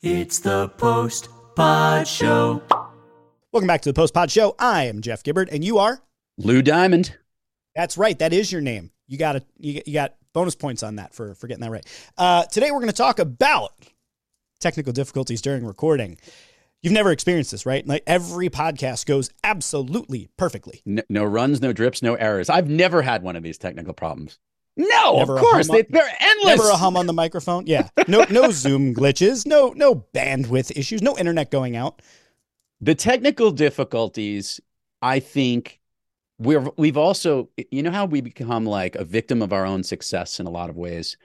It's the Post Pod Show. Welcome back to the Post Pod Show. I am Jeff Gibbard, and you are. Lou Diamond. That's right. That is your name. You got a, you, you got bonus points on that for for getting that right. Uh, today we're going to talk about technical difficulties during recording. You've never experienced this, right? Like every podcast goes absolutely perfectly. No, no runs, no drips, no errors. I've never had one of these technical problems. No, Never of course they, they're endless. Never a hum on the microphone. Yeah. No no Zoom glitches. No no bandwidth issues. No internet going out. the technical difficulties, I think we're we've also you know how we become like a victim of our own success in a lot of ways.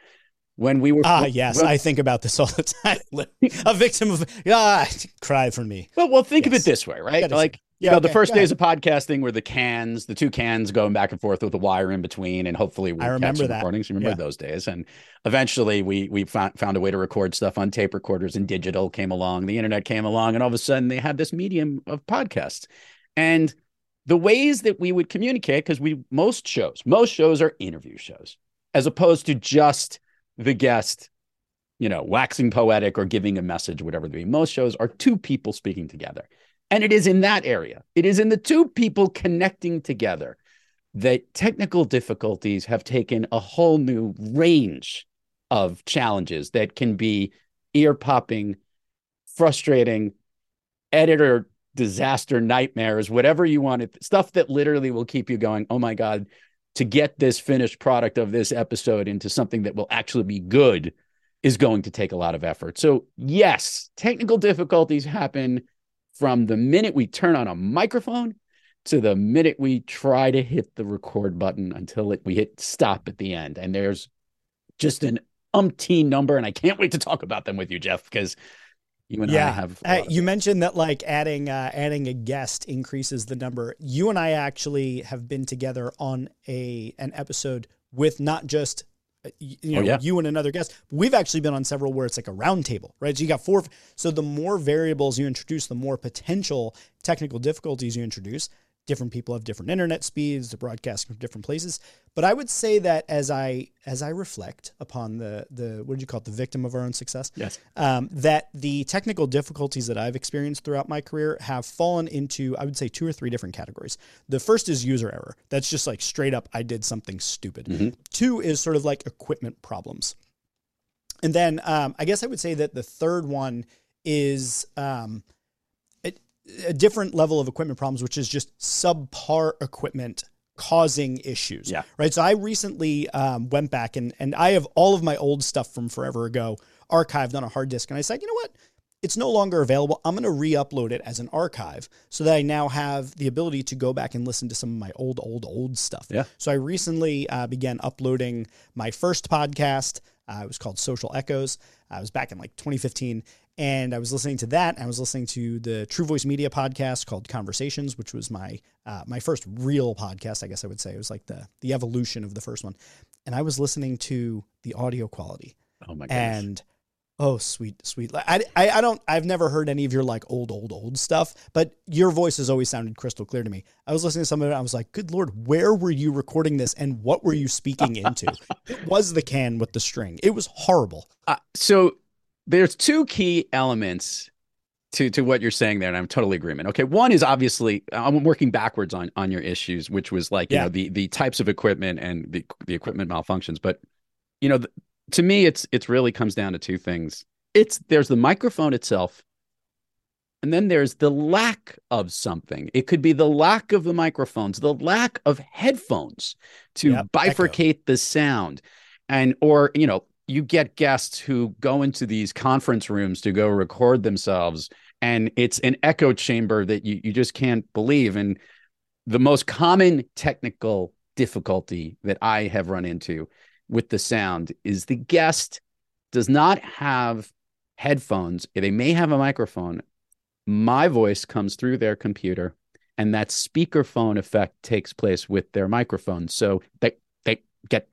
When we were Ah, yes, well, I think about this all the time. a victim of ah, cry for me. well, well think of it this way, right? Like Yeah, you know, the first go days ahead. of podcasting were the cans, the two cans going back and forth with a wire in between, and hopefully we I catch remember that. recordings. You remember Yeah. those days? And eventually we we found found a way to record stuff on tape recorders and digital came along, the internet came along, and all of a sudden they had this medium of podcasts. And the ways that we would communicate, because we most shows, most shows are interview shows, as opposed to just the guest, you know, waxing poetic or giving a message, whatever it be. Most shows are two people speaking together. And it is in that area, it is in the two people connecting together that technical difficulties have taken a whole new range of challenges that can be ear popping, frustrating, editor disaster nightmares, whatever you want, stuff that literally will keep you going, oh my God, to get this finished product of this episode into something that will actually be good is going to take a lot of effort. So, yes, technical difficulties happen from the minute we turn on a microphone to the minute we try to hit the record button until it, we hit stop at the end. And there's just an umpteen number. And I can't wait to talk about them with you, Jeff, because you and I have. Uh, you mentioned that like adding uh, adding a guest increases the number. You and I actually have been together on a an episode with not just Uh, you oh, know Oh, yeah. you and another guest. We've actually been on several where it's like a round table, right? So you got four. So the more variables you introduce, the more potential technical difficulties you introduce. Different people have different internet speeds, they're broadcasting from different places. But I would say that as I as I reflect upon the the what did you call it, the victim of our own success, Yes. um, that the technical difficulties that I've experienced throughout my career have fallen into, I would say, two or three different categories. The first is user error. That's just like straight up, I did something stupid. Mhm. Two is sort of like equipment problems. And then um, I guess I would say that the third one is um, a, different level of equipment problems, which is just subpar equipment causing issues. Yeah. Right. So I recently um, went back and and I have all of my old stuff from forever ago archived on a hard disk, and I said, you know what? It's no longer available. I'm going to re-upload it as an archive so that I now have the ability to go back and listen to some of my old, old, old stuff. Yeah. So I recently uh, began uploading my first podcast. Uh, it was called Social Echoes. I was back in like 2015, and I was listening to that. I was listening to the True Voice Media podcast called Conversations, which was my uh, my first real podcast. I guess I would say it was like the the evolution of the first one. And I was listening to the audio quality, Oh my goodness. and oh sweet sweet I, I i don't i've never heard any of your like old old old stuff but your voice has always sounded crystal clear to me i was listening to some of it i was like good lord where were you recording this and what were you speaking into it was the can with the string it was horrible Uh, so there's two key elements to to what you're saying there, and I'm totally agreement. Okay, one is obviously I'm working backwards on on your issues, which was like you Yeah. know the the types of equipment and the the equipment malfunctions. But you know, th- to me, it's it's really comes down to two things. It's there's the microphone itself, and then there's the lack of something. It could be the lack of the microphones, the lack of headphones to Yep, echo. bifurcate the sound, and or you know you get guests who go into these conference rooms to go record themselves and it's an echo chamber that you, you just can't believe. And the most common technical difficulty that i have run into with the sound is the guest does not have headphones. They may have a microphone. My voice comes through their computer and that speakerphone effect takes place with their microphone. So they they get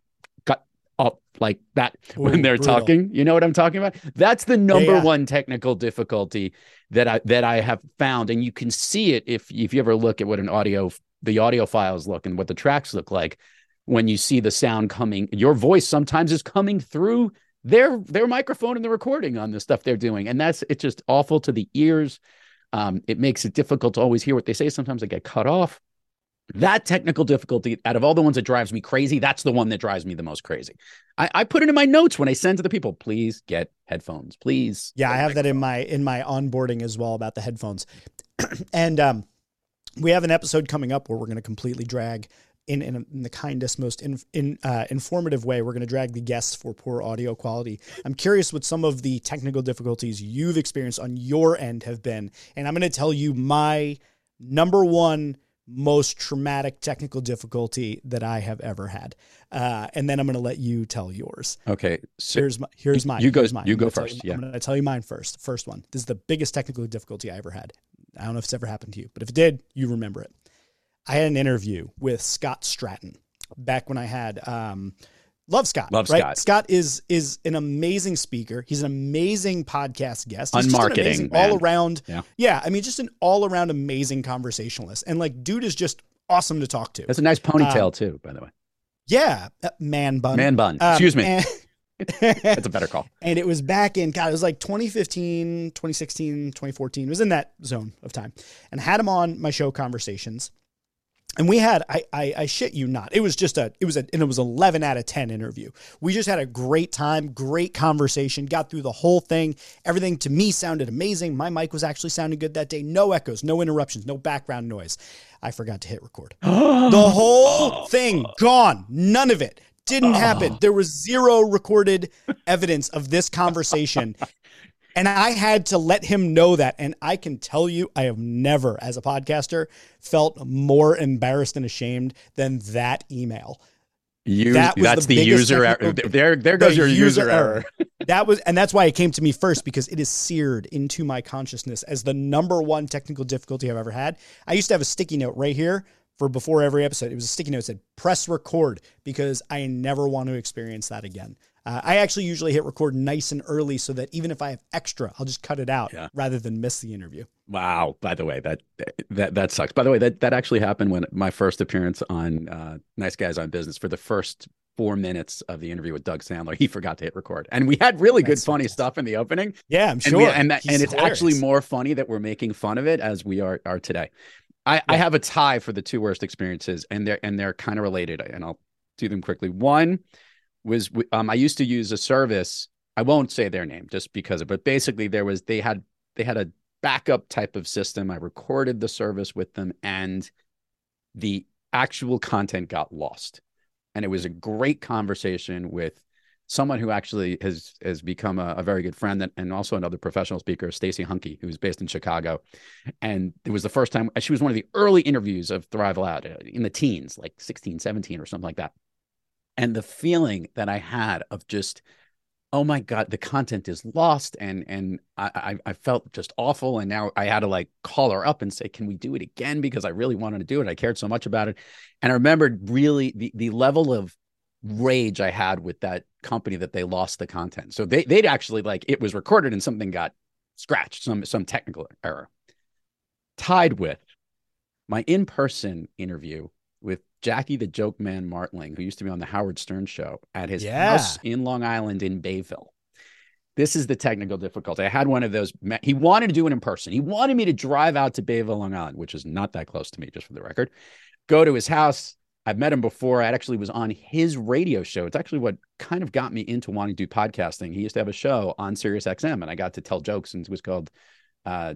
up like that when they're brutal. talking you know what i'm talking about that's the number yeah. one technical difficulty that i that i have found and you can see it if if you ever look at what an audio the audio files look and what the tracks look like when you see the sound coming your voice sometimes is coming through their their microphone and the recording on the stuff they're doing, and that's it's just awful to the ears. Um, it makes it difficult to always hear what they say. Sometimes I get cut off. That technical difficulty, out of all the ones that drives me crazy, that's the one that drives me the most crazy. I, I put it in my notes when I send to the people. Please get headphones, please. Yeah, I have that in my in my onboarding as well about the headphones, and um, we have an episode coming up where we're going to completely drag in, in, in, the kindest, most in, in, uh, informative way. We're going to drag the guests for poor audio quality. I'm curious what some of the technical difficulties you've experienced on your end have been. And I'm going to tell you my number one most traumatic technical difficulty that I have ever had. Uh, and then I'm going to let you tell yours. Okay. So here's my, here's mine. You go, mine. you go first. You, yeah. I'm going to tell you mine first. First one. This is the biggest technical difficulty I ever had. I don't know if it's ever happened to you, but if it did, you remember it. I had an interview with Scott Stratten back when I had um, love Scott. Love right? Scott. Scott is is an amazing speaker. He's an amazing podcast guest. He's just an marketing, amazing all around. Yeah. yeah. I mean, just an all around amazing conversationalist, and like, dude is just awesome to talk to. That's a nice ponytail Um, too, by the way. yeah, uh, man bun. Man bun. Um, Excuse me. and- That's a better call. and it was back in god it was like 2015 2016 2014 it was in that zone of time and I had him on my show conversations and we had I, I i shit you not it was just a it was a and it was 11 out of 10 interview. We just had a great time great conversation got through the whole thing. Everything to me sounded amazing. My mic was actually sounding good that day. No echoes no interruptions no background noise. I forgot to hit record. The whole thing gone. None of it. Didn't happen. There was zero recorded evidence of this conversation and I had to let him know that. And I can tell you, I have never, as a podcaster, felt more embarrassed and ashamed than that email. You, That was that's the the, user error. There, there The goes your user, error. That was, and that's why it came to me first because it is seared into my consciousness as the number one technical difficulty I've ever had. I used to have a sticky note right here for before every episode. It was a sticky note that said press record because I never want to experience that again. Uh, I actually usually hit record nice and early so that even if I have extra, I'll just cut it out Yeah. rather than miss the interview. Wow. By the way, that that that sucks. By the way, that that actually happened when my first appearance on uh, Nice Guys on Business for the first four minutes of the interview with Doug Sandler. He forgot to hit record, and we had really good, That's funny fantastic. stuff in the opening. Yeah, I'm And, sure. we, and, that, and it's actually more funny that we're making fun of it as we are are today. I, I have a tie for the two worst experiences, and they're and they're kind of related, and I'll do them quickly. One was um, I used to use a service. I won't say their name just because of, but basically there was they had they had a backup type of system. I recorded the service with them, and the actual content got lost. And it was a great conversation with someone who actually has has become a, a very good friend and, and also another professional speaker, Stacey Hanke, who's based in Chicago. And it was the first time she was one of the early interviews of Thrive LouD uh, in the teens, like 16, 17 or something like that. And the feeling that I had of just, oh my God, the content is lost. And and I, I felt just awful. And now I had to like call her up and say, can we do it again? Because I really wanted to do it. I cared so much about it. And I remembered really the the level of rage I had with that company that they lost the content. So they they'd actually like it was recorded and something got scratched, some some technical error. Tied with my in-person interview Jackie the Joke Man Martling, who used to be on the Howard Stern show at his Yeah. house in Long Island in Bayville. This is the technical difficulty. I had one of those. He wanted to do it in person. He wanted me to drive out to Bayville, Long Island, which is not that close to me, just for the record. Go to his house. I've met him before. I actually was on his radio show. It's actually what kind of got me into wanting to do podcasting. He used to have a show on Sirius XM, and I got to tell jokes, and it was called, uh,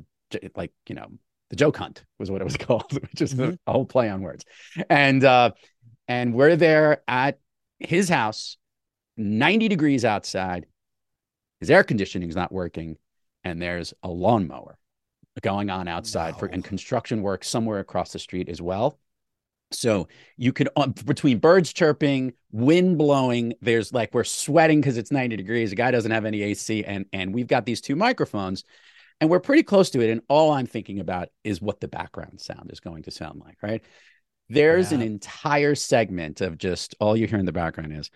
like you know, the joke hunt was what it was called, which is Mhm. a whole play on words. And uh, and we're there at his house, ninety degrees outside. His air conditioning's not working, and there's a lawnmower going on outside for and construction work somewhere across the street as well. So you could um, between birds chirping, wind blowing. There's like we're sweating because it's 90 degrees. The guy doesn't have any AC, and and we've got these two microphones, and we're pretty close to it. And all I'm thinking about is what the background sound is going to sound like. Right? There's an entire segment of just all you hear in the background is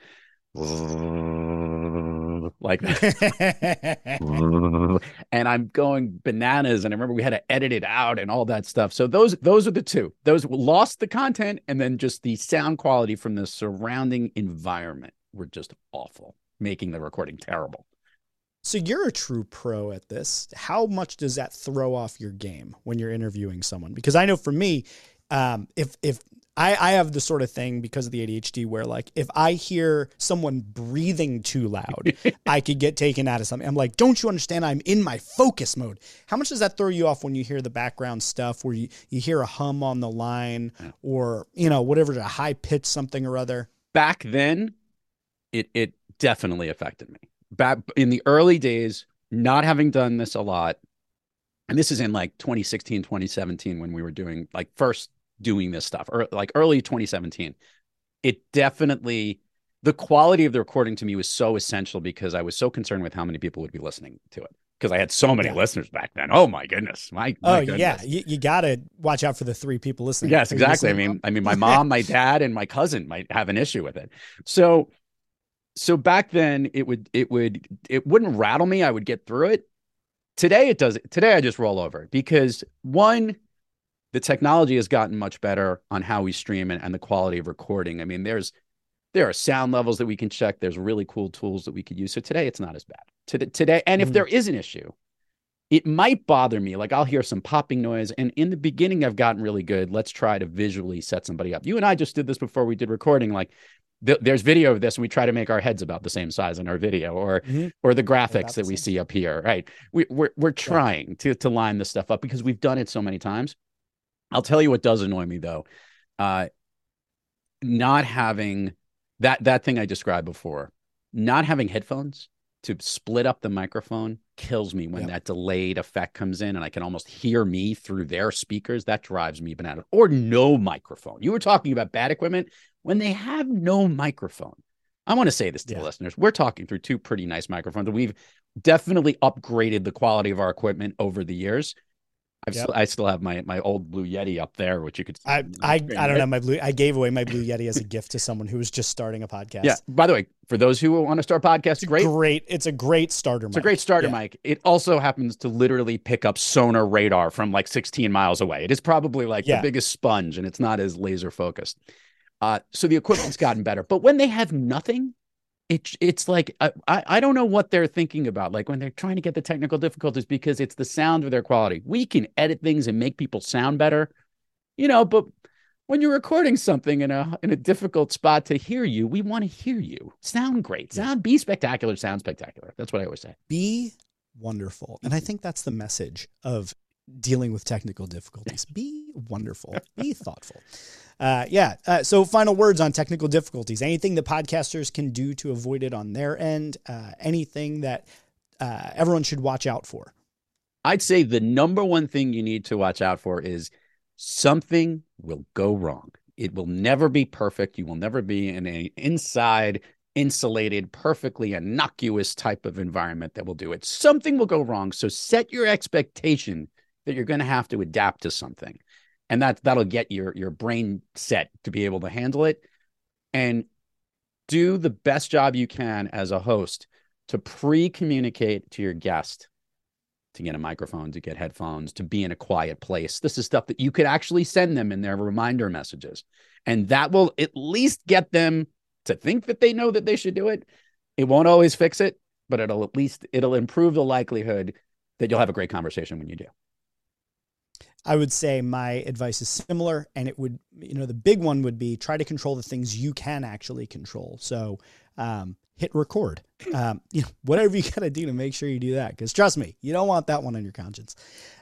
like that. and I'm going bananas. And I remember we had to edit it out and all that stuff. So those those are the two. Those lost the content, and then just the sound quality from the surrounding environment were just awful. making the recording terrible. So you're a true pro at this. How much does that throw off your game when you're interviewing someone? Because I know for me, um, if if I, I have the sort of thing because of the ADHD where like if I hear someone breathing too loud, I could get taken out of something. I'm like, don't you understand? I'm in my focus mode. How much does that throw you off when you hear the background stuff where you, you hear a hum on the line or you know whatever a high pitch something or other? Back then, it it definitely affected me. Back in the early days, not having done this a lot, and this is in like 2016, 2017 when we were doing like first doing this stuff or like early 2017 it definitely the quality of the recording to me was so essential because i was so concerned with how many people would be listening to it because i had so many Yeah. listeners back then oh my goodness my, my Oh goodness. yeah, you, you got to watch out for the three people listening. yes exactly i listening? mean i mean my mom my dad and my cousin might have an issue with it so so back then it would it would it wouldn't rattle me. I would get through it. Today it does today i just roll over because one the technology has gotten much better on how we stream and, and the quality of recording. I mean there's there are sound levels that we can check. There's really cool tools that we could use. So today it's not as bad. To today and if Mhm. there is an issue it might bother me. Like i'll hear some popping noise. And in the beginning i've gotten really good. Let's try to visually set somebody up. You and i just did this before we did recording. Like th- there's video of this and we try to make our heads about the same size in our video or Mhm. or the graphics that we see up here right? We, we're, we're trying to to line this stuff up because we've done it so many times. I'll tell you what does annoy me though. Uh not having that that thing i described before not having headphones to split up the microphone kills me when Yep. that delayed effect comes in and I can almost hear me through their speakers. That drives me bananas. Or no microphone. You were talking about bad equipment when they have no microphone. I want to say this to Yeah. the listeners. We're talking through two pretty nice microphones. and We've definitely upgraded the quality of our equipment over the years. I've Yep. still, I still have my my old Blue Yeti up there, which you could. see I, I, I don't know my blue. I gave away my blue Yeti as a gift to someone who was just starting a podcast. Yeah. By the way, for those who want to start podcasts, great. great. It's a great starter. It's a great starter mic. It also happens to literally pick up sonar radar from like 16 miles away. It is probably like Yeah. the biggest sponge and it's not as laser focused. Uh, so the equipment's gotten better. But when they have nothing, it, it's like, I, I I don't know what they're thinking about. Like when they're trying to get the technical difficulties because it's the sound of their quality. We can edit things and make people sound better, you know, but when you're recording something in a in a difficult spot to hear you, we want to hear you. Sound great. Sound be spectacular, sound spectacular. That's what I always say. Be wonderful, and I think that's the message of dealing with technical difficulties. Be wonderful. Be thoughtful. Uh, yeah. Uh, so, final words on technical difficulties. Anything that podcasters can do to avoid it on their end. Uh, anything that uh, everyone should watch out for. I'd say the number one thing you need to watch out for is something will go wrong. It will never be perfect. You will never be in a inside insulated, perfectly innocuous type of environment that will do it. Something will go wrong. So set your expectation that you're going to have to adapt to something. And that that'll get your your brain set to be able to handle it and do the best job you can as a host to pre-communicate to your guest to get a microphone, to get headphones, to be in a quiet place. This is stuff that you could actually send them in their reminder messages. And that will at least get them to think that they know that they should do it. It won't always fix it, but it'll at least it'll improve the likelihood that you'll have a great conversation when you do. I would say my advice is similar, and it would, you know, the big one would be try to control the things you can actually control. So, um, hit record. Um, you know, whatever you got to do to make sure you do that, because trust me, you don't want that one on your conscience.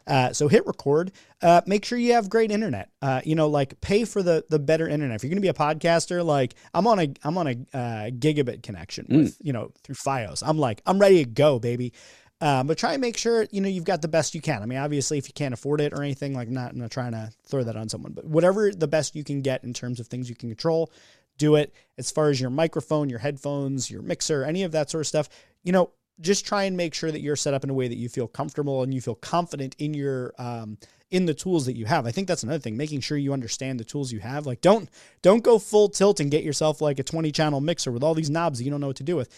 Uh, so hit record. Uh, make sure you have great internet. Uh, you know, like pay for the the better internet. If you're going to be a podcaster, like I'm on a I'm on a uh, gigabit connection with you know through FiOS. I'm like I'm ready to go, baby. Um, but try and make sure you know you've got the best you can. I mean, obviously, if you can't afford it or anything, like not I'm not trying to throw that on someone, but whatever the best you can get in terms of things you can control, do it. As far as your microphone, your headphones, your mixer, any of that sort of stuff, you know, just try and make sure that you're set up in a way that you feel comfortable and you feel confident in your um, in the tools that you have. I think that's another thing, making sure you understand the tools you have. Like don't don't go full tilt and get yourself like a 20 channel mixer with all these knobs that you don't know what to do with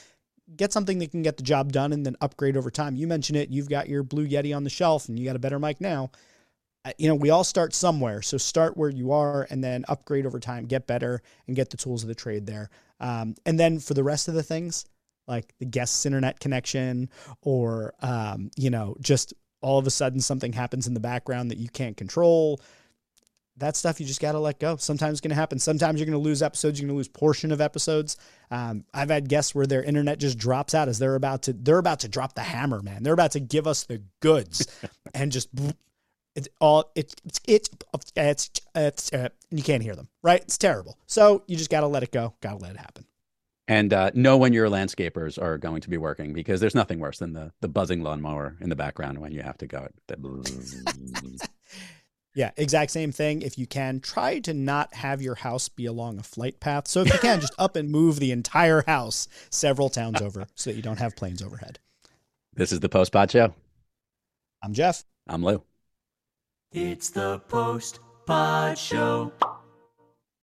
get something that can get the job done and then upgrade over time. You mentioned it. You've got your Blue Yeti on the shelf and you got a better mic now. Uh, You know, we all start somewhere. So start where you are and then upgrade over time, get better and get the tools of the trade there. Um, and then for the rest of the things, like the guest's internet connection or um, you know just all of a sudden something happens in the background that you can't control that stuff you just got to let go. Sometimes it's going to happen. Sometimes you're going to lose episodes. You're going to lose portion of episodes. Um, I've had guests where their internet just drops out as they're about to they're about to drop the hammer, man. They're about to give us the goods, and just it's all it's it's it's it's uh, you can't hear them, right? It's terrible. So you just got to let it go. Got to let it happen. And uh, know when your landscapers are going to be working because there's nothing worse than the the buzzing lawnmower in the background when you have to go. Yeah, exact same thing. If you can, try to not have your house be along a flight path. So if you can, just up and move the entire house several towns over so that you don't have planes overhead. This is the Post Pod Show. I'm Jeff. I'm Lou. It's the Post Pod Show.